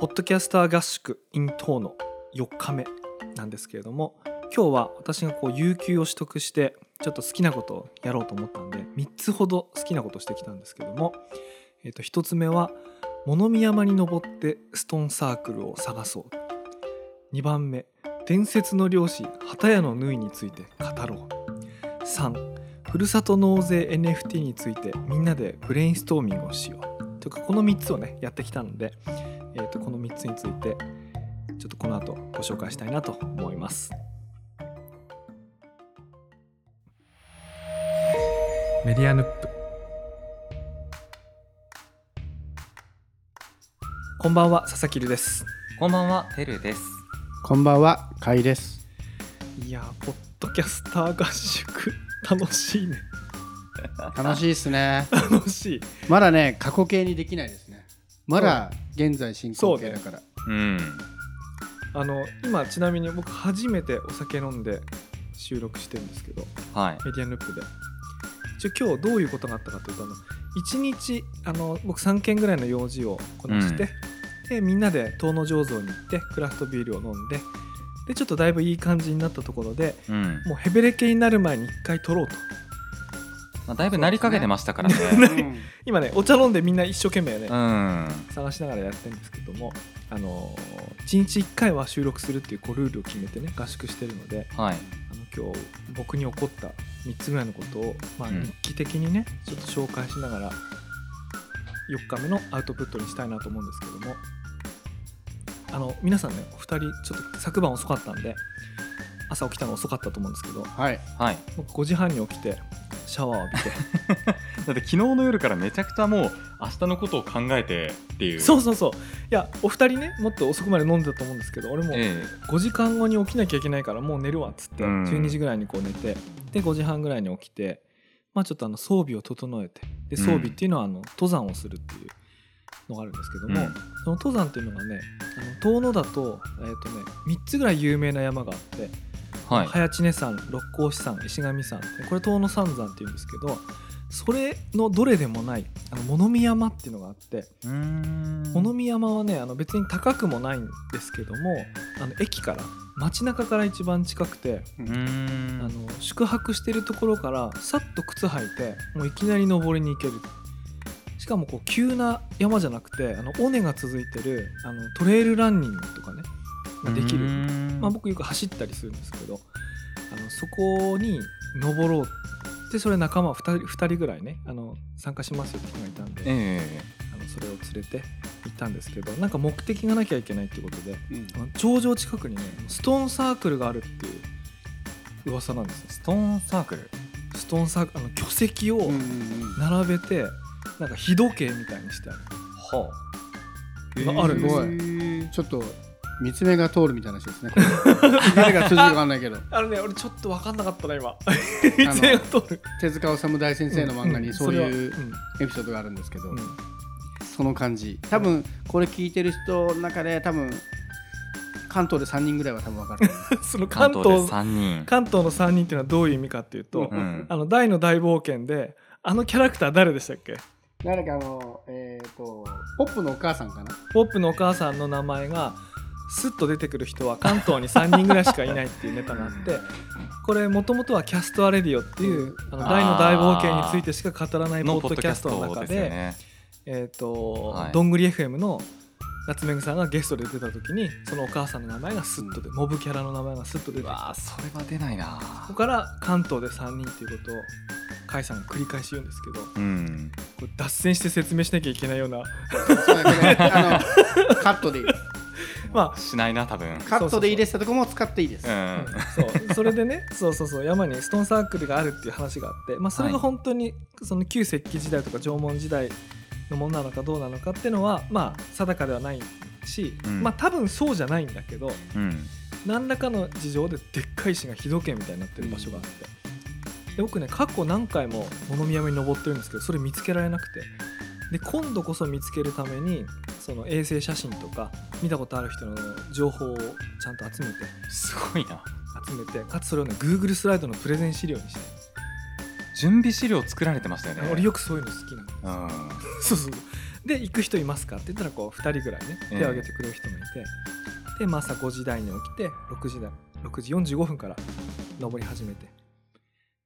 ポッドキャスター合宿 in 等の4日目なんですけれども今日は私がこう有給を取得してちょっと好きなことをやろうと思ったんで3つほど好きなことをしてきたんですけども、えー、と1つ目は物見山に登ってストーンサークルを探そう。2番目伝説の漁師畑屋の縫いについて語ろう。3ふるさと納税 NFT についてみんなでブレインストーミングをしよう。というかこの3つをねやってきたので、えー、とこの3つについてちょっとこの後ご紹介したいなと思いますメディアヌップこんばんは佐々木るですこんばんは、てるです。こんばんは、かいです。いやーポッドキャスター合宿楽しいね楽しいですね。楽しい まだね、過去形にできないですね。まだ現在進行形だから。うん。あの今ちなみに僕初めてお酒飲んで収録してるんですけどはい。メディアヌップで一応今日どういうことがあったかというとあの1日あの僕3件ぐらいの用事をこなして、でみんなで遠野醸造に行ってクラフトビールを飲んででちょっとだいぶいい感じになったところでうん。もうヘベレケになる前に一回撮ろうとまあ、だいぶなりかけてましたからね。うん 今ねお茶飲んでみんな一生懸命ね、うん。探しながらやってるんですけどもあの1日1回は収録するっていうこうルールを決めてね合宿してるのではい。あの今日僕に起こった3つぐらいのことを、まあ、うん日記的にね、ちょっと紹介しながら4日目のアウトプットにしたいなと思うんですけどもあの皆さんねお二人ちょっと昨晩遅かったんで朝起きたの遅かったと思うんですけどはい。はい。僕5時半に起きてシャワー浴びて。だって昨日の夜からめちゃくちゃもう明日のことを考えてっていう。そうそうそう。いやお二人ねもっと遅くまで飲んでたと思うんですけど俺もえ5時間後に起きなきゃいけないからもう寝るわっつってうん。12時ぐらいにこう寝てで5時半ぐらいに起きてまあちょっとあの装備を整えてで装備っていうのはあの登山をするっていうのがあるんですけども、うん。その登山っていうのがねあの遠野だと,、えーとね、3つぐらい有名な山があって、えはい。早知根山六甲子山石神山でこれ遠野三山っていうんですけどそれのどれでもないあの物見山っていうのがあって。物見山はねあの別に高くもないんですけどもあの駅から街中から一番近くて。あの宿泊してるところからさっと靴履いてもういきなり登りに行けるしかもこう急な山じゃなくてあの尾根が続いてるあのトレイルランニングとかねができる、まあ、僕よく走ったりするんですけどあのそこに登ろうでそれ仲間2人 ,2 人ぐらいねあの参加しますよって人がいたんで、えあのそれを連れて行ったんですけどなんか目的がなきゃいけないっていうことでうん。あの頂上近くにねストーンサークルがあるっていう噂なんですストーンサークル？ストーンサークルあの巨石を並べて、なんか日時計みたいにしてある。はがあるんですよ。すごい。ちょっと三つ目が通るみたいな話ですね。これ誰が通じるかわかんないけど、あのね俺ちょっと分かんなかったな今 のいつが通る手塚治虫大先生の漫画にそういうエピソードがあるんですけどその感じ。多分これ聞いてる人の中で多分関東で三人ぐらいは多分わかる。そのあ。関関東で東3人。関東の3人っていうのはどういう意味かっていうと、うん。あのダイの大冒険であのキャラクター誰でしたっけ？誰かあのえっとポップのお母さんかな。ポップのお母さんの名前がスッと出てくる人は関東に3人ぐらいしかいないっていうネタがあってこれもともとはキャストアレディオっていうあのダイの大冒険についてしか語らないポッドキャストの中で。えっとはいどんぐり FM の夏目ぐさんがゲストで出た時にそのお母さんの名前がスッとでモブキャラの名前がスッと出てわあ、それは出ないな。ここから関東で3人っていうことを甲斐さんが繰り返し言うんですけどうん。これ脱線して説明しなきゃいけないようなそうだけどあのカットでいい。まあしないな、多分。カットでいいですってとこも使っていいです。うん。そうそれでねそうそうそう山にストーンサークルがあるっていう話があって、まあ、それがはい本当にその旧石器時代とか縄文時代のものなのかどうなのかっていうのはまあ定かではないし、うんまあ多分そうじゃないんだけどうん。何らかの事情ででっかい石が日時計みたいになってる場所があって、で僕ね過去何回も物見山に登ってるんですけどそれ見つけられなくてで今度こそ見つけるためにその衛星写真とか見たことある人の情報をちゃんと集めてすごいな。集めてかつそれをね Google スライドのプレゼン資料にして、準備資料作られてましたよね。俺よくそういうの好きなのうん。そうそうで行く人いますかって言ったらこう2人ぐらいねええ手を挙げてくれる人がいて、で、まあ、朝5時台に起きて6時台6時45分から登り始めて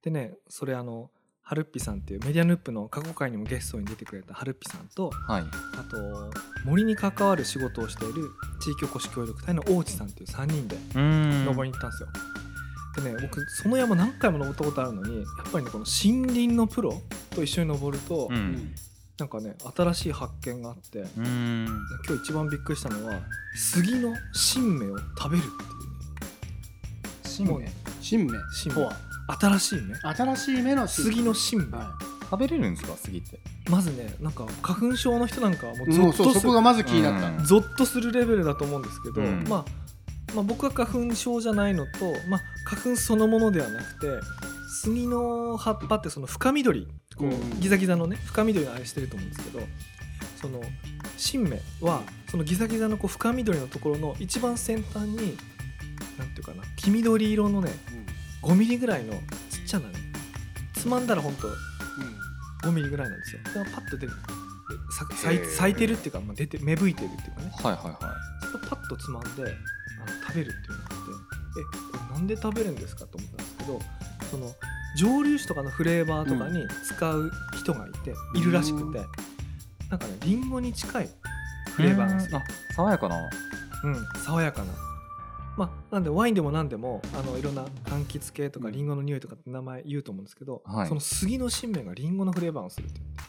でねそれあのハルッピさんっていうメディアヌップの過去回にもゲストに出てくれたハルッピさんとはい。あと森に関わる仕事をしている地域おこし協力隊の大内さんっていう3人でうーん。登りに行ったんですよ。でね僕その山何回も登ったことあるのにやっぱりねこの森林のプロと一緒に登ると、ううん。んなんかね新しい発見があってうーん。今日一番びっくりしたのは杉の新芽を食べるっていう。ね新芽？新しい芽新しい芽の杉の新芽、は食べれるんですか？杉って。まずねなんか花粉症の人なんかはもううゾッとする。そうそこがまず気になった、うん。ゾッとするレベルだと思うんですけど、うん。まあ、まあ僕は花粉症じゃないのと、まあ、花粉そのものではなくて杉の葉っぱってその深緑こううんギザギザのね深緑のあれしてると思うんですけどその新芽はそのギザギザのこう深緑のところの一番先端になんていうかな黄緑色のね5ミリぐらいのちっちゃなねつまんだらほんと5ミリぐらいなんですよ。だからパッと出る。さ咲咲いてるっていうか、まあ、出て芽吹いてるっていうかね。はいはいはそれをパッとつまんであの食べるっていうのがあってえこれなんで食べるんですかと思ったんですけどその蒸留酒とかのフレーバーとかに使う人がいて、いるらしくて、なんかねリンゴに近いフレーバーなんですよ、あ爽やかな。うん、爽やかなまあなんでワインでも何でもあのいろんな柑橘系とかリンゴの匂いとかって名前言うと思うんですけど、はい。その杉の新芽がリンゴのフレーバーをするって言って、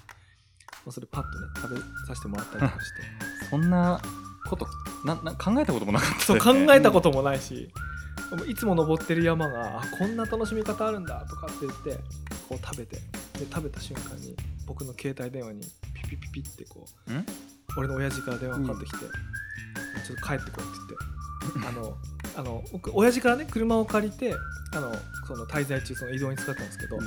まあ、それパッとね食べさせてもらったりとかして。そんなことなな考えたこともなかったですそうね考えたこともないし、いつも登ってる山があこんな楽しみ方あるんだとかって言ってこう食べてで食べた瞬間に僕の携帯電話にピピピピってこうん？俺の親父から電話かかってきて、ちょっと帰ってこいって言って あのあの僕親父からね車を借りてあのその滞在中その移動に使ったんですけど、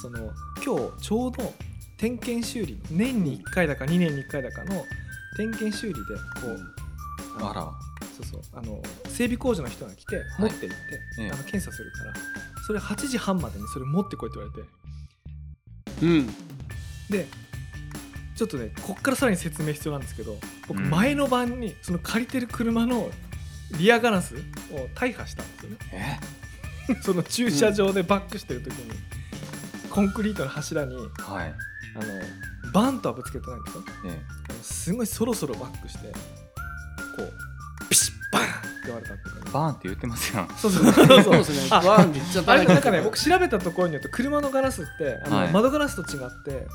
その今日ちょうど点検修理年に1回だか2年に1回だかの点検修理でこうあら。そうそうあの整備工事の人が来て持って行って、ええ。あの検査するからそれ8時半までにそれ持ってこいって言われて。うん。でちょっとねこっからさらに説明必要なんですけど僕うん。前の晩にその借りてる車のリアガラスを大破したんですよね。え？その駐車場でバックしてる時に、コンクリートの柱にはい。あのバンとはぶつけてないんですよ。えあのすごいそろそろバックしてこうピシッバーンって言われたっていうかね。バーンって言ってますやん。そうそうそうそう。ですね。あワンって言っちゃったあれなんかね僕調べたところによると車のガラスってあの、はい。窓ガラスと違って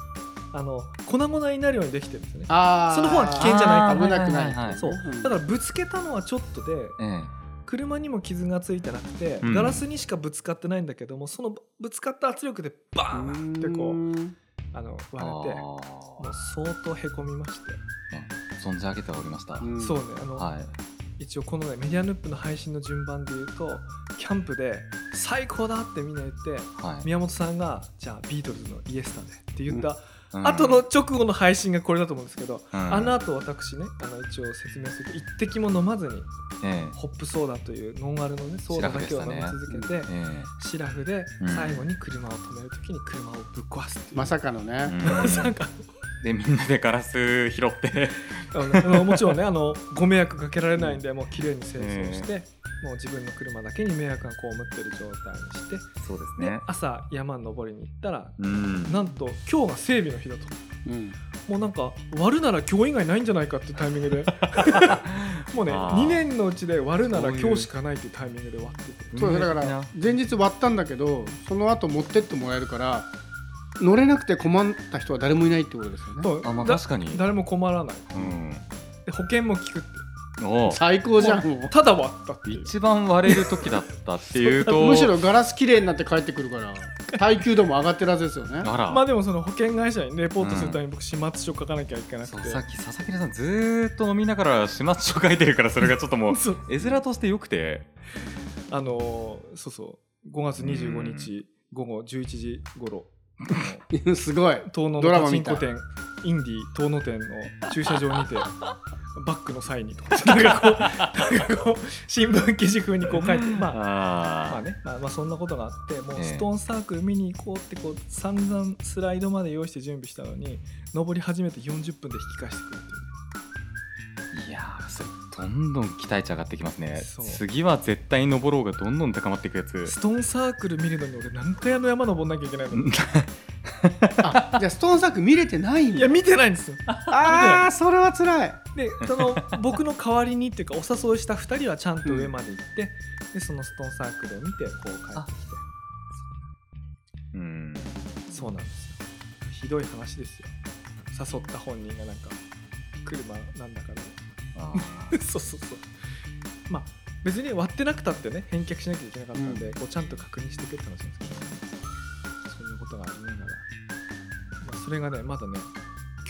あの粉々になるようにできてるんですよね。あー。その方が危険じゃないから危なくない。はい。そう。だからぶつけたのはちょっとでええ。車にも傷がついてなくて、うん。ガラスにしかぶつかってないんだけどもそのぶつかった圧力でバーンってこううん。あのあ割れてもー。う相当へこみまして、存じ上げておりました、うん。そうね。あの、はい。一応このねメディアヌップの配信の順番で言うとキャンプで最高だってみんな言ってはい。宮本さんがじゃあビートルズのイエスタでって言った、うん後の直後の配信がこれだと思うんですけど、うん。あの後私ねあの一応説明すると一滴も飲まずにえホップソーダというノンアルのねソーダだけを飲み続けて、ええシラフでうん。最後に車を止めるときに車をぶっ壊すっていう、まさかのえね、うん。まさかでみんなでガラス拾って。もちろんねあのご迷惑かけられないんでもう綺麗に清掃して、もう自分の車だけに迷惑が被ってる状態にして、そうですでね朝山に登りに行ったらうん。なんと今日が整備の日だと。うん。もうなんか割るなら今日以外ないんじゃないかっていうタイミングで。もうねあー。2年のうちで割るなら今日しかないっていうタイミングで割ってて。そうだから前日割ったんだけどその後持ってってもらえるから乗れなくて困った人は誰もいないってことですよね。そう。あまあだ確かに。誰も困らない。うん。で保険も効くって最高じゃん。ただ割ったっていう。一番割れる時だったっていうと。むしろガラスきれいになって帰ってくるから。耐久度も上がってるはずですよね。まあでもその保険会社にレポートするために僕始末書書かなきゃいけなくて、そうさっき佐々木さんずーっと飲みながら始末書書いてるからそれがちょっともう そう。絵面としてよくて。あのーそうそう。5月25日午後11時頃 すごい。遠野のパチンコ店。インディ遠野店の駐車場にて バッグの際にと。かなんかこうなんかこう新聞記事風にこう書いてまあまああね、まあ、まあそんなことがあってもうええ。ストーンサークル見に行こうってこう散々スライドまで用意して準備したのに登り始めて40分で引き返してくるっていういやーそれどんどん期待値上がってきますね。そう。次は絶対登ろうがどんどん高まっていくやつ。ストーンサークル見るのに俺何回あの山登んなきゃいけないの あじゃあストーンサークル見れてないんだ。いや見てないんですよ。あーそれは辛い。でその僕の代わりにっていうかお誘いした2人はちゃんと上まで行って、でそのストーンサークルを見てこう帰ってきて。うん。そうなんですよ。ひどい話ですよ。誘った本人がなんか車なんだかで。あ そうそうそう。まあ別に割ってなくたってね返却しなきゃいけなかったんで、こうちゃんと確認してくって話なんですけど。そんなことがありながら、まあ、それがねまだね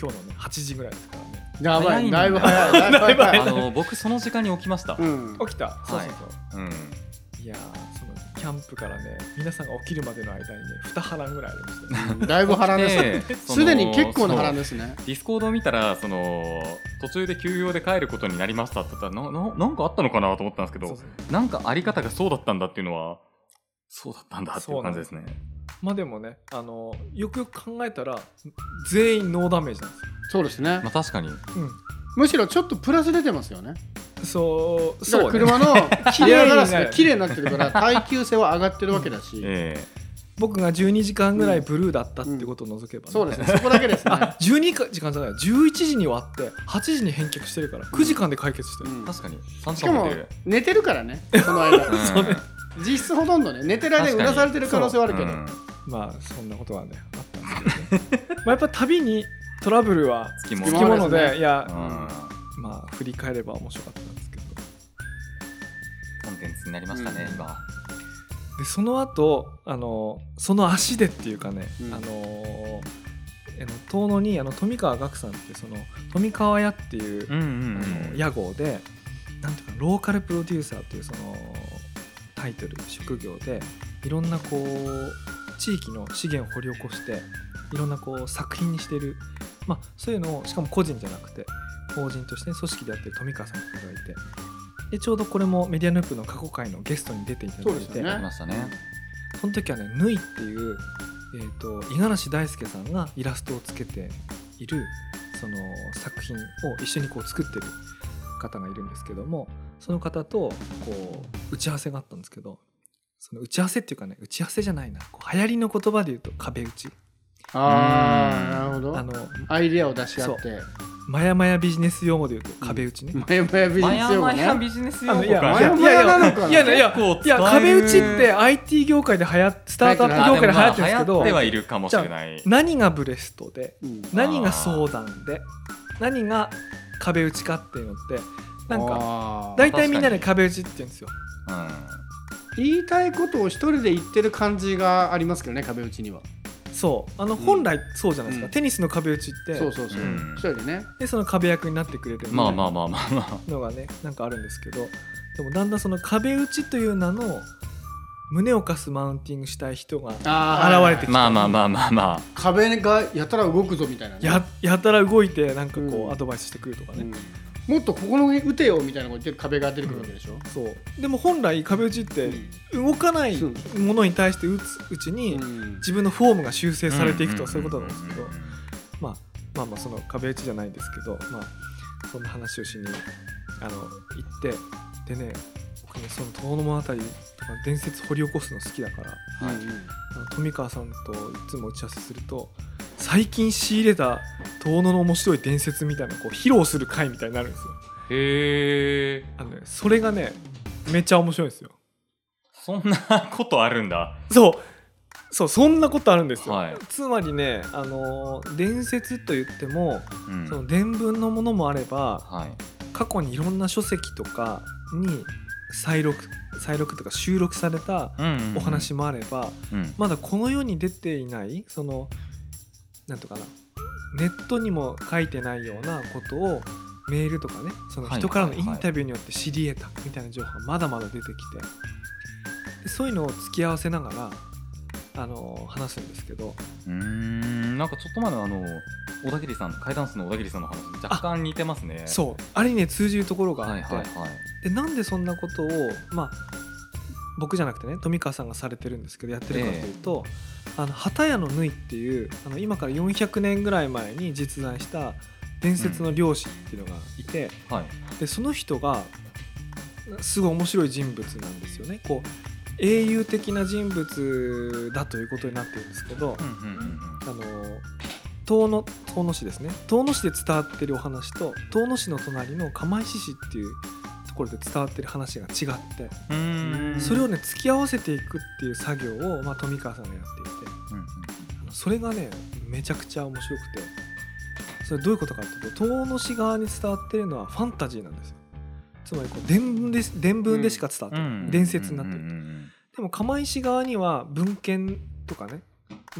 今日のね8時ぐらいですからね。やばい。だだいぶ早い。だいぶだいぶ早い。早 いあの僕その時間に起きました、うん。起きた？そうそうそう、うん。い、やキャンプからね皆さんが起きるまでの間にね2波乱ぐらいありました。ねだいぶ波乱ですね。ですすでに結構な波乱ですね。 Discord を見たらその途中で急用で帰ることになりましたって言ったらなななんかあったのかなと思ったんですけどそうそうなんかあり方がそうだったんだっていうのはそうだったんだっていう感じですね。まあでもねあのよくよく考えたら全員ノーダメージなんですよ、そうですね。まあ確かに。むしろちょっとプラス出てますよね。うん、そうそう、ね、車のキレアガラスが綺綺麗になってるから耐久性は上がってるわけだし。え僕が12時間ぐらいブルーだったってことを除けば、ね。そうですね。そこだけですね。あ12時間じゃない。11時に終わって8時に返却してるから9時間で解決してる、うん。え確かに。3しかも寝てるからねその間。実質ほとんどね寝てる間に。うなされてる可能性はあるけど。う。ん。まあそんなことはねあったんですけどね。まあやっぱ旅にトラブルはつきもつきものでいや、うんまあ振り返れば面白かったんですけど。コンテンツになりましたね、うん。今でその後あのその足でっていうかね、うん。あの遠野にあの富川岳さんってその富川屋っていう、あの屋号でなんていうかローカルプロデューサーというそのタイトル職業でいろんなこう地域の資源を掘り起こしていろんなこう作品にしてる、まあ、そういうのをしかも個人じゃなくて法人として組織でやってる富川さんのがいてでちょうどこれもメディアヌップの過去回のゲストに出ていただいてそうですよね。ありましたねその時はね「ぬい」っていう、えー、と五十嵐大輔さんがイラストをつけているその作品を一緒にこう作ってる方がいるんですけどもその方とこう打ち合わせがあったんですけどその打ち合わせっていうかね打ち合わせじゃないなこう流行りの言葉で言うと壁打ち。ああうんなるほど。あのアイデアを出し合ってマヤマヤビジネス用語で言うと壁打ちね、マヤマヤビジマネス用語ヤマヤねビジネス用語。あのいやいやいやいやいや使える壁打ちって IT 業界で流行っスタートアップ業界で流行ってるんですけどあではいるかもしれない。何がブレストでうん。何が相談で何が壁打ちかっていうのってなんか大体みんなで壁打ちって言うんですよ。うん。言いたいことを一人で言ってる感じがありますけどね壁打ちにはそうあのうん本来そうじゃないですか、うん。テニスの壁打ちって。そうそうそう。うん。一人でね。でその壁役になってくれるまあまあまあまあまあ。のがねなんかあるんですけど。でもだんだんその壁打ちという名の胸を貸すマウンティングしたい人があー。現れてきた。まあまあまあまあま壁がやたら動くぞみたいなね。ややたら動いてなんかこう、うん。アドバイスしてくるとかね、うんもっとここの上打てよみたいなこと言ってる壁が出てくるわけでしょ？そう。でも本来壁打ちって動かないものに対して打つうちに、うん。自分のフォームが修正あされていくとはそういうことなんですけど。うんうんうんまあまあまあその壁打ちじゃないんですけどまあそんな話をしにあの行ってでね僕ねその遠野物語とか伝説掘り起こすの好きだからはい。富川さんといつも打ち合わせすると最近仕入れた遠野の面白い伝説みたいなこう披露する回みたいになるんですよ。へえあの、ね、それがねめっちゃ面白いんですよ。そんなことあるんだ。そう。そうそんなことあるんですよ、はい。つまりねあの伝説と言ってもうん。その伝聞のものもあればはい。過去にいろんな書籍とかに再録再録とか収録されたお話もあれば、うん。まだこの世に出ていないそのなんとかなネットにも書いてないようなことをメールとかねそのはい人からのインタビューによって知り得たみたいな情報がまだまだ出てきて。でそういうのを付き合わせながらあの話すんですけど。うーんなんかちょっと前のあの小田切さん階段数の小田切さんの話に若干似てますね。そう。あれにね通じるところがあはって、いはいはい。でなんでそんなことをまあ僕じゃなくてね富川さんがされてるんですけどやってるかというと、あの畑屋の縫いっていうあの今から400年ぐらい前に実在した伝説の漁師っていうのがいて、はい。でその人がすごい面白い人物なんですよね。こう英雄的な人物だということになってるんですけど、あの遠野遠野市ですね。遠野市で伝わってるお話と遠野市の隣の釜石市っていうところで伝わってる話が違ってそれをね突き合わせていくっていう作業を、まあ、富川さんがやっていてうんうんそれがねめちゃくちゃ面白くてそれどういうことかっていうと遠野市側に伝わってるのはファンタジーなんですよつまりこう伝聞で伝聞でしか伝わって伝説になってる、でも釜石側には文献とかね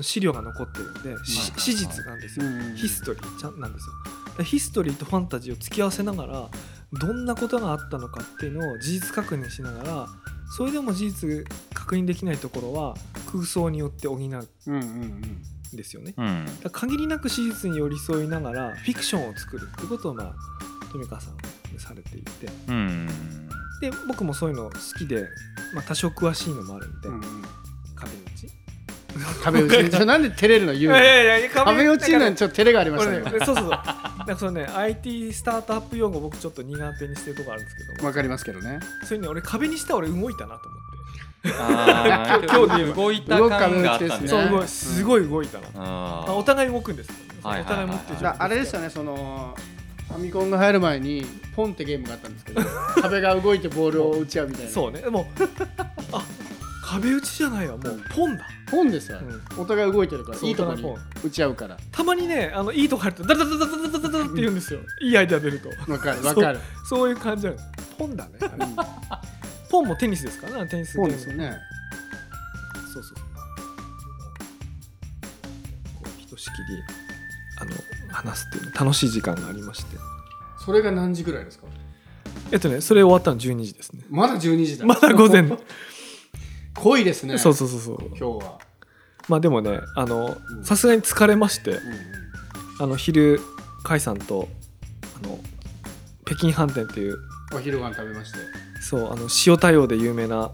資料が残ってるんで、史実なんですよ、うんヒストリーちゃんなんですよ。ヒストリーとファンタジーを突き合わせながらどんなことがあったのかっていうのを事実確認しながらそれでも事実確認できないところは空想によって補う。んですよね。うん。限りなく史実に寄り添いながらフィクションを作るってことをまあ富川さんはされていて。うん。うんで僕もそういうの好きで、まあ、多少詳しいのもあるんで、うんうん。壁打ち。壁打ち。なんで照れるの言うの？やいや壁打ちのはちょっと照れがありまこしたねそうそうそう。なんかそのね IT スタートアップ用語僕ちょっと苦手にしてるとこあるんですけども。わかりますけどね。それね俺壁にしたら俺動いたなと思って。あー今日で動いた感があったんですね。そうね動いすごい動いたな、まああ、お互い動くんですけどね、はいお互い持ってるあれですよねそのファミコンが入る前にポンってゲームがあったんですけど 壁が動いてボールを打ち合うみたいな。そうね。でも あ壁打ちじゃないわ。もうポンだ。ポンですよ、うお互い動いてるからいいとこに打ち合うから。たまにねあのいいとこ入るとダダダダダダダダダって言うんですよいいアイデア出るとわかるわかるそういう感じなのポンだねポンもテニスですからねテニスポンですよねそうそうそうこうひとしきり話すっていう楽しい時間がありまして。それが何時ぐらいですか？えっとねそれ終わったの12時ですね。まだ12時だ。まだ午前。の 濃いですね。そうそうそうそう。今日は、まあでもねあのうん。さすがに疲れましてうんうん。あの昼甲斐さんとあの北京飯店っていうお昼ご飯食べまして。そうあの塩対応で有名な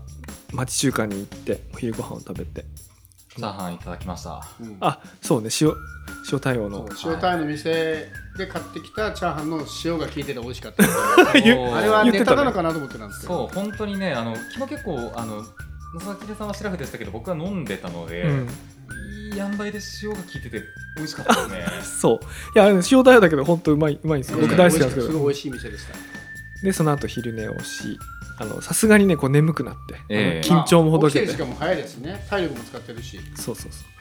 町中華に行ってお昼ご飯を食べてチャーハンいただきました。うん。あそうね。塩塩対応そのう塩タイの店で買ってきたチャーハンの塩が効いてて美味しかった。あれはネタなのかなと思ってたんですけど。そう本当にねあの昨日結構あの野崎さんはシラフでしたけど僕は飲んでたので、うん。いい塩梅で塩が効いてて美味しかったですね。そう。いや塩対応だけど本当うまいうまいんですよ。僕大好きなんですけど。すごい美味しい店でした。でその後昼寝をしあのさすがにねこう眠くなって、ええ。あの緊張もほどけて、まあ起きてる時間も早いですね。体力も使ってるし。そうそうそう。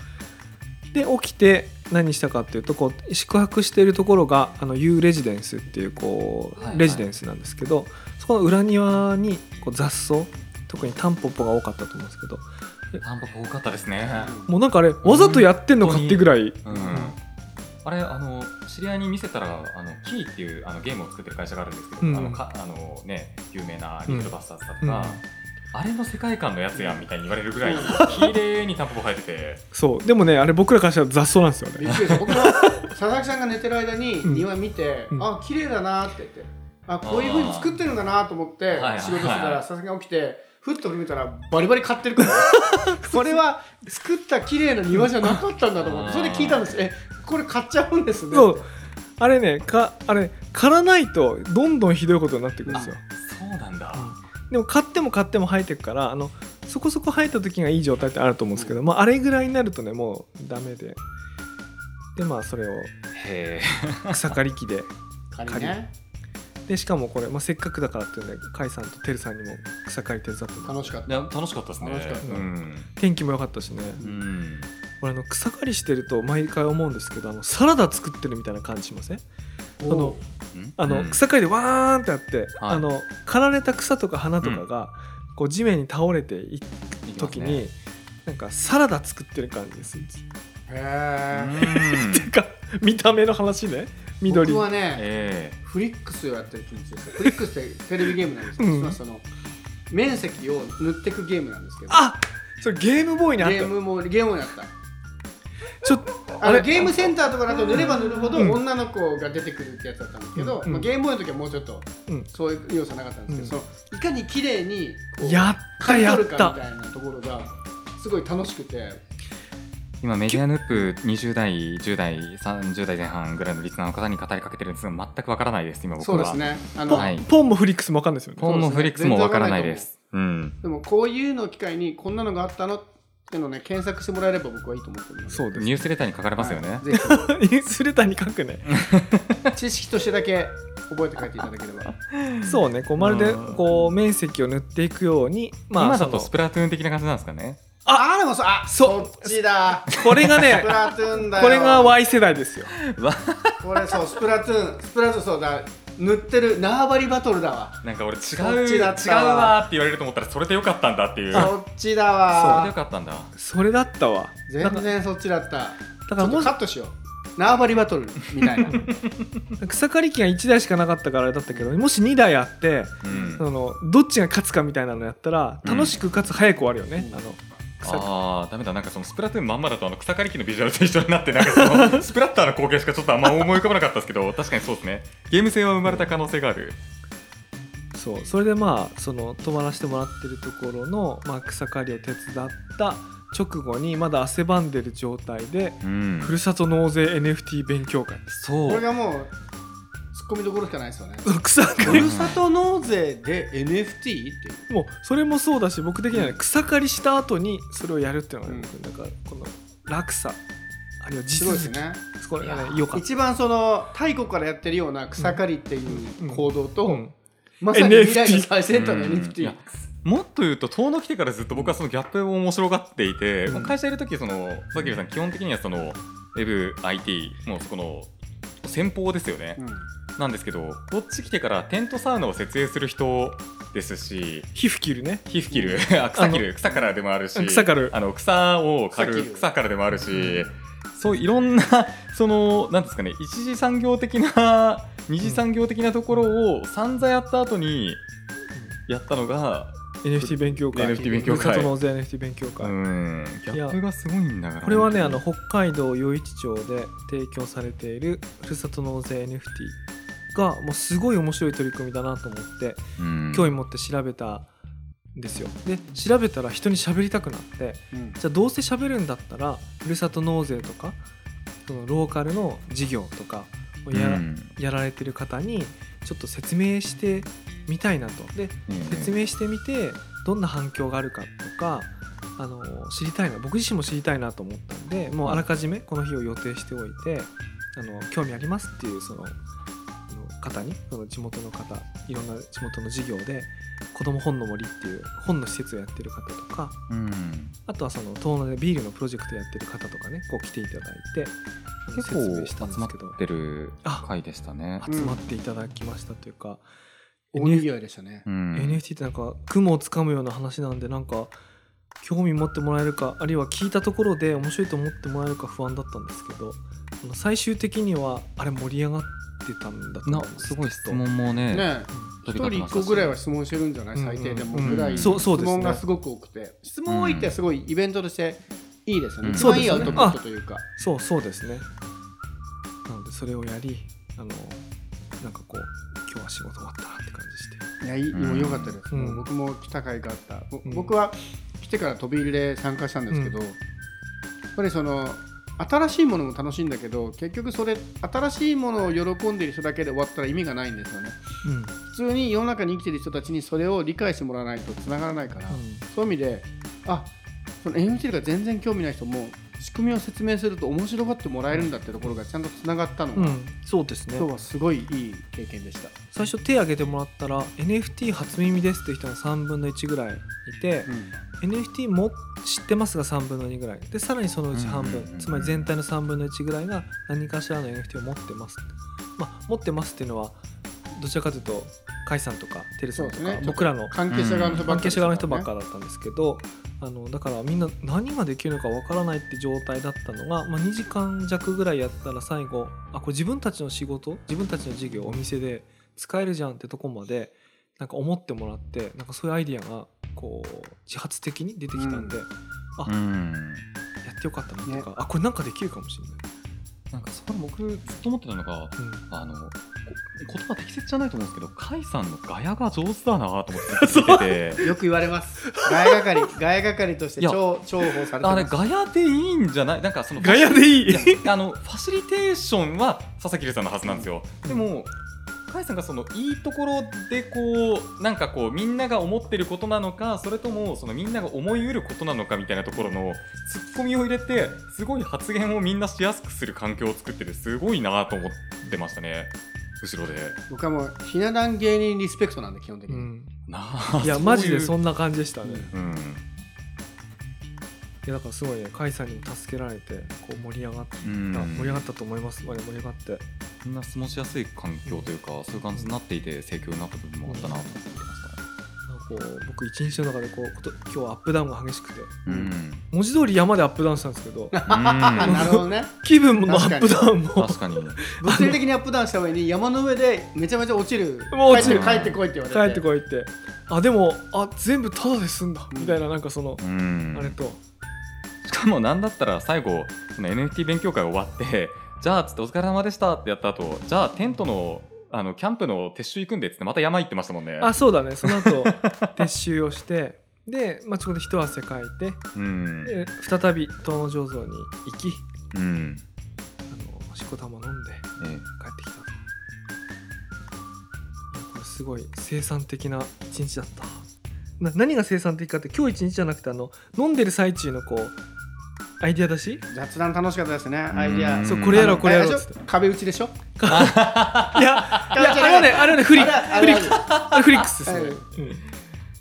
で起きて何したかっていうとこう宿泊しているところがあの U レジデンスっていうこう、はいはい。レジデンスなんですけどそこの裏庭にこう雑草特にタンポポが多かったと思うんですけどタンポポ多かったですねもうなんかあれわざとやってんのかってぐらい、うん、あれあの知り合いに見せたらあのキーっていうあのゲームを作ってる会社があるんですけど、うん。あのかあのね有名なリトルバスターズだとか、うん。あれの世界観のやつやんみたいに言われるぐらい綺麗にタンポポ生えてて。そう。でもねあれ僕らからしたら雑草なんですよね。びっくりした僕も佐々木さんが寝てる間にうん。庭見て、うん。あ綺麗だなって言ってあこういうふうに作ってるんだなと思ってはいはい。仕事してたら佐々木が起きてふっと振り向いたらバリバリ買ってるから。これは作った綺麗な庭じゃなかったんだと思ってそれで聞いたんです。えこれ買っちゃうんですね。そう。あれねかあれ刈らないとどんどんひどいことになってくるんですよ。そうなんだ、でも買っても買っても生えてくからあのそこそこ生えた時がいい状態ってあると思うんですけど、まあ、あれぐらいになるとねもうダメで。でまあそれをへ草刈り機で仮ね。でしかもこれ、まあ、せっかくだからっていうんで甲斐さんとてるさんにも草刈り手伝ってもらって。楽しかっえいや楽しかったですね。楽しかった。うん、天気も良かったしね。うん、俺あの草刈りしてると毎回思うんですけどあのサラダ作ってるみたいな感じしません？たあのあの、うん。草刈りでわーんってやって、はい。あの刈られた草とか花とかが、こう地面に倒れていく時ね。に、なんかサラダ作ってる感じですへうえん。てか見た目の話ね。緑。僕はねえフリックスをやってる気持ちですフリックスってテレビゲームなんですけど、うん。その面積を塗っていくゲームなんですけど。あそれゲームボーイにあったゲームもゲームもやったちょっとあのゲームセンターとかだと塗れば塗るほどうん。女の子が出てくるってやつだったんですけど、うん。まあ、ゲームボーイの時はもうちょっとうん。そういう要素なかったんですけど、うん。そのいかに綺麗にこうやったやっ取るかみたたいなところがすごい楽しくて。今メディアヌップ20代10代30代前半ぐらいのリスナーの方に語りかけてるんですが全くわからないです今僕は。そうですね。あの、ポン,、はい。ポンもフリックスもわかんないですよね。ポンもフリックスもわからないです。うん。でもこういうのを機会にこんなのがあったのっていうのをね検索してもらえれば僕はいいと思っておりますそうですニュースレターに書かれますよね、はいぜひ。ニュースレターに書くね。知識としてだけ覚えて帰っていただければ。そうねこうまるでうん。こう面積を塗っていくようにまあ今だとスプラトゥーン的な感じなんですかね。ああでもそあそっちだ。これがねスプラトゥーンだよ。これが Y 世代ですよ。わ。これそうスプラトゥーン。スプラトゥーンそうだ塗ってる縄張りバトルだわ。なんか俺違うそっち違うだったわ。って言われると思ったらそれでよかったんだっていう。それそっちだでわよかったんだ。それだったわ。全然そっちだった。だちょっとからもしカットしよう。縄張りバトルみたいな。草刈り機が1台しかなかったからあれだったけどもし2台あってうん。そのどっちが勝つかみたいなのやったらうん楽しくかつ早く終わるよね、あの草あーダメだ。なんかそのスプラトゥーンまんまだとあの草刈り機のビジュアルと一緒になってなんかその スプラッターの光景しかちょっとあんま思い浮かばなかったですけど確かにそうですね。ゲーム性は生まれた可能性がある。そうそれでまあその泊まらせてもらってるところの、まあ、草刈りを手伝った直後にまだ汗ばんでる状態でうん。ふるさと納税 NFT 勉強会です。そう。これがもうツッコミどころしかないですよね。草ふ刈りるさと納税で NFT って。いうもうそれもそうだし僕的にはね草刈りした後にそれをやるっていうのがね、うん。なんかこの落差あるいは地すごいですね。これがね良かっ一番その太古からやってるような草刈りっていう行動と、た、うん。まさに未来の最先端のうん。NFT いやもっと言うと遠野来てからずっと僕はそのギャップを面白がっていて、うん。会社いる時そのさきさん基本的にはそのウェブ IT もうそこの先方ですよね、うんなんですけどこっち来てからテントサウナを設営する人ですし皮膚切るね。皮膚切る。あ 草切る。草からでもあるし草刈る。あの草を刈る。草からでもあるし、そういろんな そのなんですかね一次産業的な二次産業的なところを散々やった後にやったのが NFT 勉強会。NFT 勉強会。ふるさと納税 NFT 勉強会、うん。ギャップがすごいんだからこれはねあ本の北海道余市町で提供されているふるさと納税 NFT がもうすごい面白い取り組みだなと思って興味持って調べたんですよ。で調べたら人に喋りたくなってうん。じゃあどうせ喋るんだったらふるさと納税とかそのローカルの事業とかをやら,、うん。やられてる方にちょっと説明してみたいなと。でうん。説明してみてどんな反響があるかとかあの知りたいな僕自身も知りたいなと思ったんでもうあらかじめこの日を予定しておいてあの興味ありますっていうその方にその地元の方いろんな地元の事業で子ども本の森っていう本の施設をやってる方とかうん。あとはその遠野でビールのプロジェクトやってる方とかねこう来ていただいて結説明構したんで集ますってるでしたね。うん。集まっていただきましたというか、大にぎわいでしたね。うん。NFT ってなんか雲をつかむような話なんでなんか興味持ってもらえるかあるいは聞いたところで面白いと思ってもらえるか不安だったんですけどあの最終的にはあれ盛り上がってたんだと思なうんですすごい質問もねね飛一人一個ぐらいは質問してるんじゃない？うん最低でもうんぐらい質そうそうですね。問がすごく多くて。質問多いってすごいイベントとしていいですよね。うん。一番いいそうですね。アウトプットというか。そうそうですね。なのでそれをやりあのなんかこう今日は仕事終わったなって感じして。いやいいもう良かったです。うん。もう僕も来た甲斐があった。僕は来てから飛び入りで参加したんですけどやっぱりその新しいものも楽しいんだけど結局それ新しいものを喜んでいる人だけで終わったら意味がないんですよね。うん。普通に世の中に生きてる人たちにそれを理解してもらわないとつながらないから、そういう意味であその NFT が全然興味ない人も仕組みを説明すると面白がってもらえるんだってところがちゃんとつながったのが、うん、うん、そうですね。今日はすごいいい経験でした、最初手挙げてもらったら NFT 初耳ですっていう人が3分の1ぐらいいて、NFT も知ってますが3分の2ぐらい。でさらにそのうち半分、うんうんうんうん。つまり全体の3分の1ぐらいが何かしらの NFT を持ってますまあ持ってますっていうのはどちらかというと甲斐さんとかテレさんとか、ね。僕らの関係者側の人ばっかだったんですけどあのだからみんな何ができるのかわからないって状態だったのが、まあ、2時間弱ぐらいやったら最後あこれ自分たちの仕事？自分たちの事業お店で使えるじゃんってとこまでなんか思ってもらってなんかそういうアイディアがこう自発的に出てきたんで、あうん。やってよかったなとか、ね。あこれなんかできるかもしれない。なんかそこで僕ずっと思ってたのがうん。あのこ言葉適切じゃないと思うんですけど甲斐さんのガヤが上手だなと思って 聞いてて。よく言われます。ガヤ係 ガヤ係としていや重重宝されてあれガヤでいいんじゃないなんかそのガヤでいい。あのファシリテーションは佐々木留さんのはずなんですよ、でも甲斐さんがそのいいところでこうなんかこうみんなが思ってることなのかそれともそのみんなが思いうることなのかみたいなところのツッコミを入れてすごい発言をみんなしやすくする環境を作っててすごいなと思ってましたね後ろで。僕はもうひな壇芸人リスペクトなんで基本的に、うん。いやマジでそんな感じでしたね。うん。いやだからすごいね甲斐さんにも助けられてこう盛り上がった、うん。盛り上がったと思います盛り上がって。みんな過ごしやすい環境というか、そういう感じになっていて盛況になった部分もあったなと思ってこう僕一日の中でこうこと今日はアップダウンが激しくて。うん、文字通り山でアップダウンしたんですけど。なるほどね。気分のアップダウンも。確かに。物理的にアップダウンした上に山の上でめちゃめちゃ落ちる。もう落ちる。帰ってこいって言われて。帰ってこいって。あでもあ全部タダで済んだ。みたいななんかその、うん。あれと。しかもなんだったら最後その NFT 勉強会終わってじゃあつってお疲れ様でしたってやった後じゃあテントのあのキャンプの撤収行くんでっつってまた山行ってましたもんね。あそうだね。その後 撤収をしてで、まあ、そこで一汗かいてうん。で再び東の醸造に行きうん。あのしこたま飲んでえ帰ってきたと。いやこれすごい生産的な一日だった。な何が生産的かって今日一日じゃなくてあの飲んでる最中のこうアイディア出し？雑談楽しかったですね。アイディア。うんそうこれやろうこれやろう壁打ちでしょ？いやいやあれはねあれはねフリック。あれあれフリック。あれフリックスです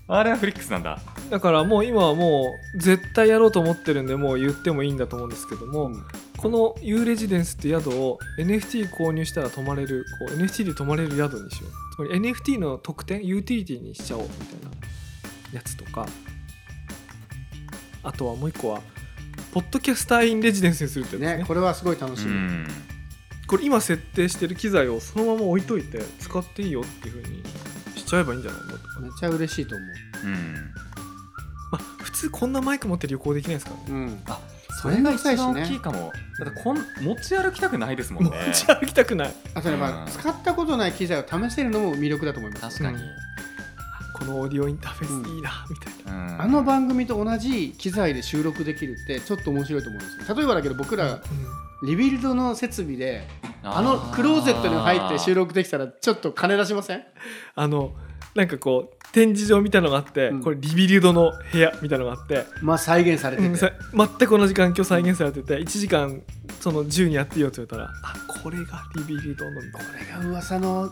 あれはフリックスなんだ。だからもう今はもう絶対やろうと思ってるんでもう言ってもいいんだと思うんですけども、この U レジデンスって宿を NFT 購入したら泊まれるこう NFT で泊まれる宿にしよう。つまり NFT の特典ユーティリティにしちゃおうみたいなやつとかあとはもう一個はポッドキャスターインレジデンスにするってね。ねこれはすごい楽しみ、うん。これ今設定してる機材をそのまま置いといて使っていいよっていう風にしちゃえばいいんじゃないの？とかねめっちゃ嬉しいと思う。ん。まあ普通こんなマイク持って旅行できないですからね。う、うん、あそれが一番大きいかも。だってこん持ち歩きたくないですもんね。持ち歩きたくないあとね、まあ、うん使ったことない機材を試せるのも魅力だと思います確かに。このオーディオインターフェースいいなみたいな、うん。あの番組と同じ機材で収録できるってちょっと面白いと思うんですよ。例えばだけど僕らリビルドの設備であのクローゼットに入って収録できたらちょっと金出しません？あのなんかこう展示場みたいなのがあって、うん。これリビルドの部屋みたいなのがあって、まあ再現されてて、うんさ全く同じ環境再現されてて1時間その10にやっていいよって言われたらあこれがリビルドのみたいこれが噂の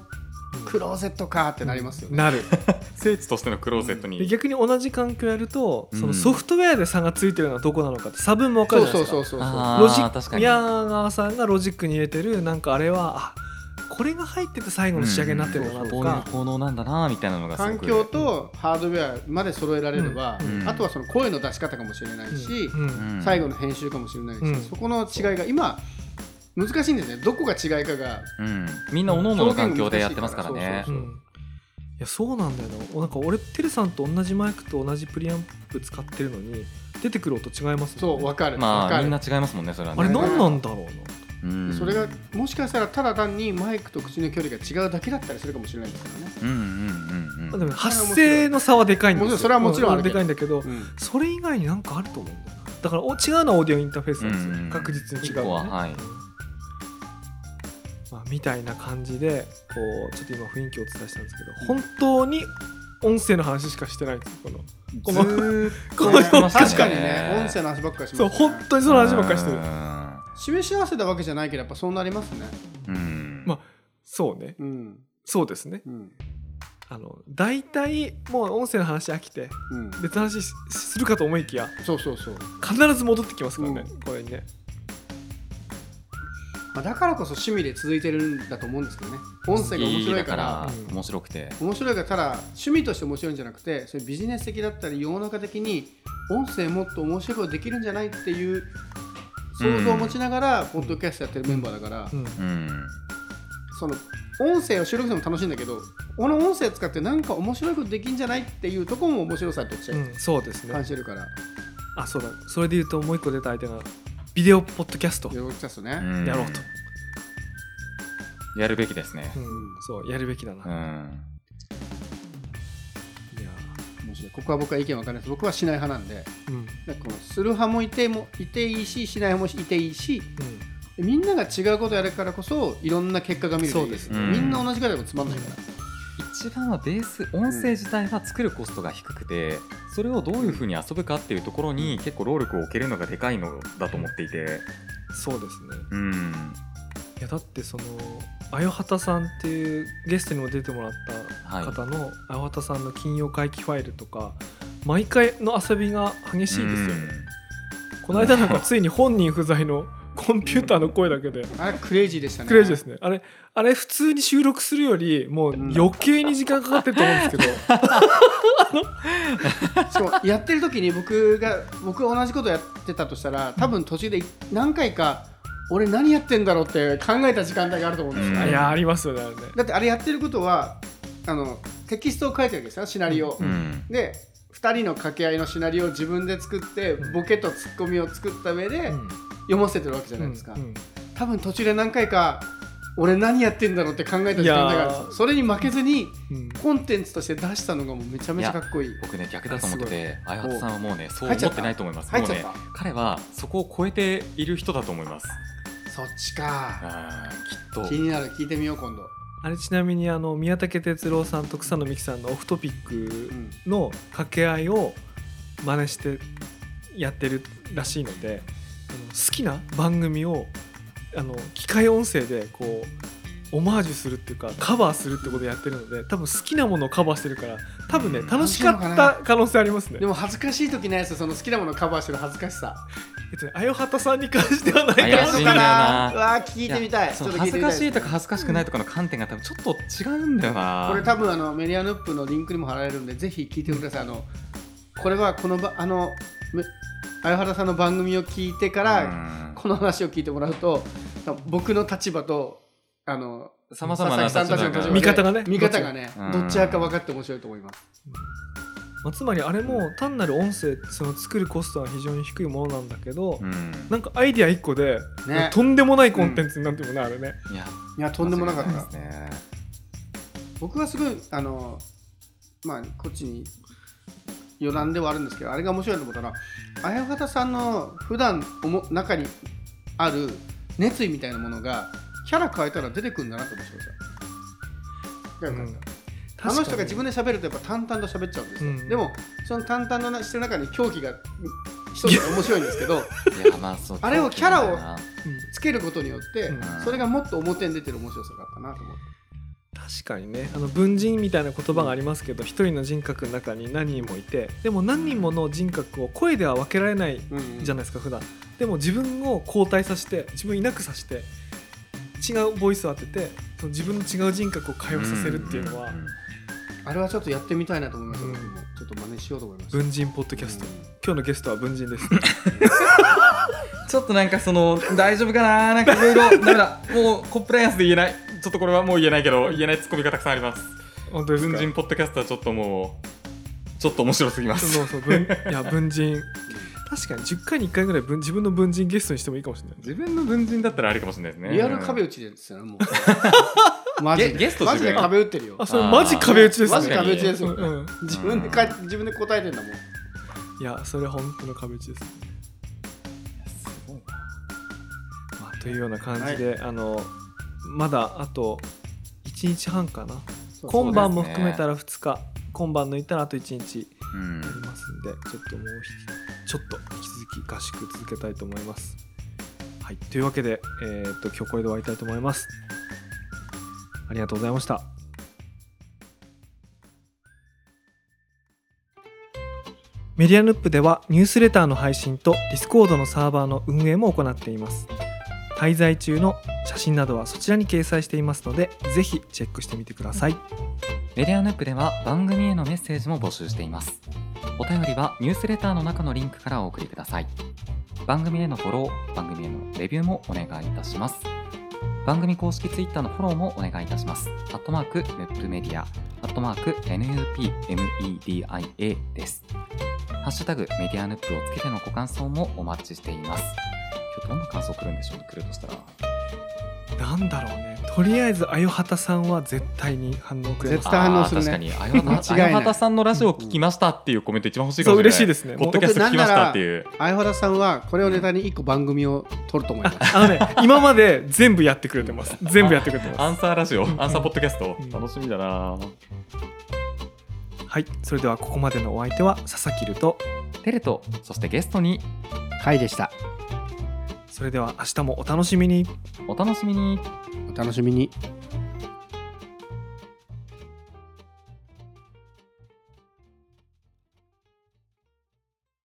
クローゼットかってなりますよね、なる。聖地としてのクローゼットに。で逆に同じ環境やると、うん。そのソフトウェアで差がついてるのはどこなのかって差分も分かるそうじゃないですか。そうそうそうそうあーロジッ確かに。ク宮川さんがロジックに入れてるなんかあれはあこれが入ってて最後の仕上げになってるのかなとか、効能なんだなみたいなのが環境とハードウェアまで揃えられれば、うん。あとはその声の出し方かもしれないし、うん。うん。最後の編集かもしれないし、うん。そこの違いが今難しいんですね。どこが違いかが。うん、みんな各々の環境でやってますからね。そ。うん。いやそうなんだよななんか俺てるさんと同じマイクと同じプリアンプ使ってるのに出てくる音違いますもんね。そう分かる、まあみんな違いますもんねそれはね。あれ何なんだろうな。うん。それがもしかしたらただ単にマイクと口の距離が違うだけだったりするかもしれないですからね、うんうんうんうん発声の差はでかいんですよもちろんそれはもちろんあるでかいんだけど、うん。それ以外になんかあると思うんだよな。だからお違うのはオーディオインターフェースなんですよ、うんうん確実に違う、ね、一個ははい。まあ、みたいな感じでこうちょっと今雰囲気をお伝えしたんですけど本当に音声の話しかしてないんですよこの。このずーっことの確かにね音声の話ばっかりしますそう本当にその話ばっかりしてる。示し合わせたわけじゃないけどやっぱそう。なりますねうんうん。まあそうね。うん。そうですね。うん。あの大体もう音声の話飽きてうん。別の話しするかと思いきやそうそうそう、必ず戻ってきますからね、うん。これにねまあ、だからこそ趣味で続いてるんだと思うんですけどね。音声が面白いだから面白くて。面白いからただ趣味として面白いんじゃなくてそれビジネス的だったり世の中的に音声もっと面白いことできるんじゃないっていう想像を持ちながら、ポッドキャストやってるメンバーだから、うん。うんその音声を収録しても楽しいんだけどこの音声使ってなんか面白いことできんじゃないっていうところも面白さとしてうん、そうですね。感じてるから、あそうだ。それで言うともう一個出た相手がビデオポッドキャスト、ヨーキャストね、うん。やろうと。やるべきですね。うん、そうやるべきだな、いうん。や面白い。ここは僕は意見分かんないです。僕はしない派なんで。ーうん。なんかこのする派もいてもいていいししない派もいていいしうみんなが違うことやるからこそいろんな結果が見れるそうですね。みんな同じぐらいでもつまんないから、一番はベース音声自体は作るコストが低くてそれをどういうふうに遊ぶかっていうところに結構労力を置けるのがでかいのだと思っていて。ん、そうですね。うん。いやだってそのあよはたさんっていうゲストにも出てもらった方のあよはたさんの金曜回帰ファイルとか毎回の遊びが激しいですよ。ね、この間なんかついに本人不在のコンピューターの声だけで。あれクレイジーでしたね。クレイジーですね。あれあれ普通に収録するよりもう余計に時間かかってると思うんですけど、しかもやってる時に僕が僕が同じことやってたとしたら多分途中で何回か俺何やってんだろうって考えた時間帯があると思うんですよ、うん。いやありますよねあれね。だってあれやってることはあのテキストを書いてるわけですよシナリオ、うん。で2人の掛け合いのシナリオを自分で作ってボケとツッコミを作った上でうん。読ませてるわけじゃないですか、多分途中で何回か俺何やってんだろうって考えた時間帯があるんですいやー。よそれに負けずにうん。コンテンツとして出したのがもうめちゃめちゃかっこいい。僕ね逆だと思っててあやはたさんはもうねそう入ってないと思います。もうね彼はそこを超えている人だと思います。そっちか。きっと。気になる。聞いてみよう今度、あれちなみにあの宮武哲郎さんと草野美樹さんのオフトピックの掛け合いを真似してやってるらしいので好きな番組をあの機械音声でこうオマージュするっていうかカバーするってことをやってるので多分好きなものをカバーしてるから多分ねうん。楽しかった可能性ありますね。で。も恥ずかしい時ないですよその好きなものをカバーしてる恥ずかしさえっとねあよはたさんに関してはない怪しいんだよな。うわー聞いてみたい。そのちょっと聞恥ずかしいとてか恥ずかしくないとかの観点が多分ちょっと違うんだよな。これ多分あのメディアヌップのリンクにも貼られるんでぜひ聞いてください。あのこれはこのばあのめ相原さんの番組を聞いてから、この話を聞いてもらうと僕の立場とあのさまざまな佐々木さんたちの立場で見方がね。見方がねうん。どっち派か分かって面白いと思いますまあ、つまりあれも単なる音声その作るコストは非常に低いものなんだけど、うん。なんかアイディア1個で、ね。とんでもないコンテンツになってもね、あれね。いや。いやとんでもなかった。ですね。僕はすごいあのまあこっちに余談ではあるんですけどあれが面白いと思ったのは綾方さん。の普段おも中にある熱意みたいなものがキャラ変えたら出てくるんだなって面白さわかるかなあの人が自分で喋るとやっぱ淡々と喋っちゃうんですよ、うん。でもその淡々としてる中に狂気が一つで面白いんですけどいやまあそうあれをキャラをつけることによって、うん。それがもっと表に出てる面白さがあったなと思って。確かにね。あの文人みたいな言葉がありますけど一人の人格の中に何人もいてでも何人もの人格を声では分けられないじゃないですか普段。でも自分を交代させて自分いなくさせて違うボイスを当ててその自分の違う人格を会話させるっていうのはんんんあれはちょっとやってみたいなと思いました、うん。ちょっと真似しようと思いました文人ポッドキャスト、うん。今日のゲストは文人です。ちょっとなんかその大丈夫かななんかいろいろダメだ。もうコップライアンスで言えない。ちょっとこれはもう言えないけど言えないツッコミがたくさんあります。本当ですか？文人ポッドキャストはちょっともうちょっと面白すぎます。そうそう文 いや文人。確かに10回に1回ぐらい文自分の文人ゲストにしてもいいかもしれない。自分の文人だったらありかもしれないですね。リアル壁打ちですよねもう マジで。ゲゲストマジで壁打ってるよ。あそれマジ壁打ちですね。マジ壁打ちですよ、うん。うん。自分でか自分で答えてんだもん。いやそれは本当の壁打ちです。ね、すごいな。まあ、というような感じで、あのまだあと1日半かな。そう今晩も含めたら2日。今晩抜いたらあと1日うん。ありますんでちょっともうひちょっと引き続き合宿続けたいと思います。はい。というわけで、えーっと今日これで終わりたいと思いますありがとうございました。 Media NUP ではニュースレターの配信と Discord のサーバーの運営も行っています。滞在中の写真などはそちらに掲載していますのでぜひチェックしてみてください。メディアヌップでは番組へのメッセージも募集しています。お便りはニュースレターの中のリンクからお送りください。番組へのフォロー番組へのレビューもお願いいたします。番組公式ツイッターのフォローもお願いいたします。アットマーク、ムップメディア、アットマーク、NUPMEDIA です。ハッシュタグ、メディアヌップをつけてのご感想もお待ちしています。今日どんな感想来るんでしょうね、来るとしたら。なんだろうね。とりあえずあよはたさんは絶対に反応くれます。絶対反応するね。あー確かに、あよはたさんのラジオを聞きましたっていうコメント一番欲しいかそうもしれない。嬉しいですね。ポッドキャスト聞きましたっていう。相原さんはこれをネタに一個番組を撮ると思います。あのね今まで全部やってくれてます。全部やってくれてアンますサーラジオ、ん。アンサーポッドキャスト、うん。楽しみだな。はい。それではここまでのお相手は佐々木るとテレと、そしてゲストに回でしたそれでは明日もお楽しみにお楽しみに。お楽しみに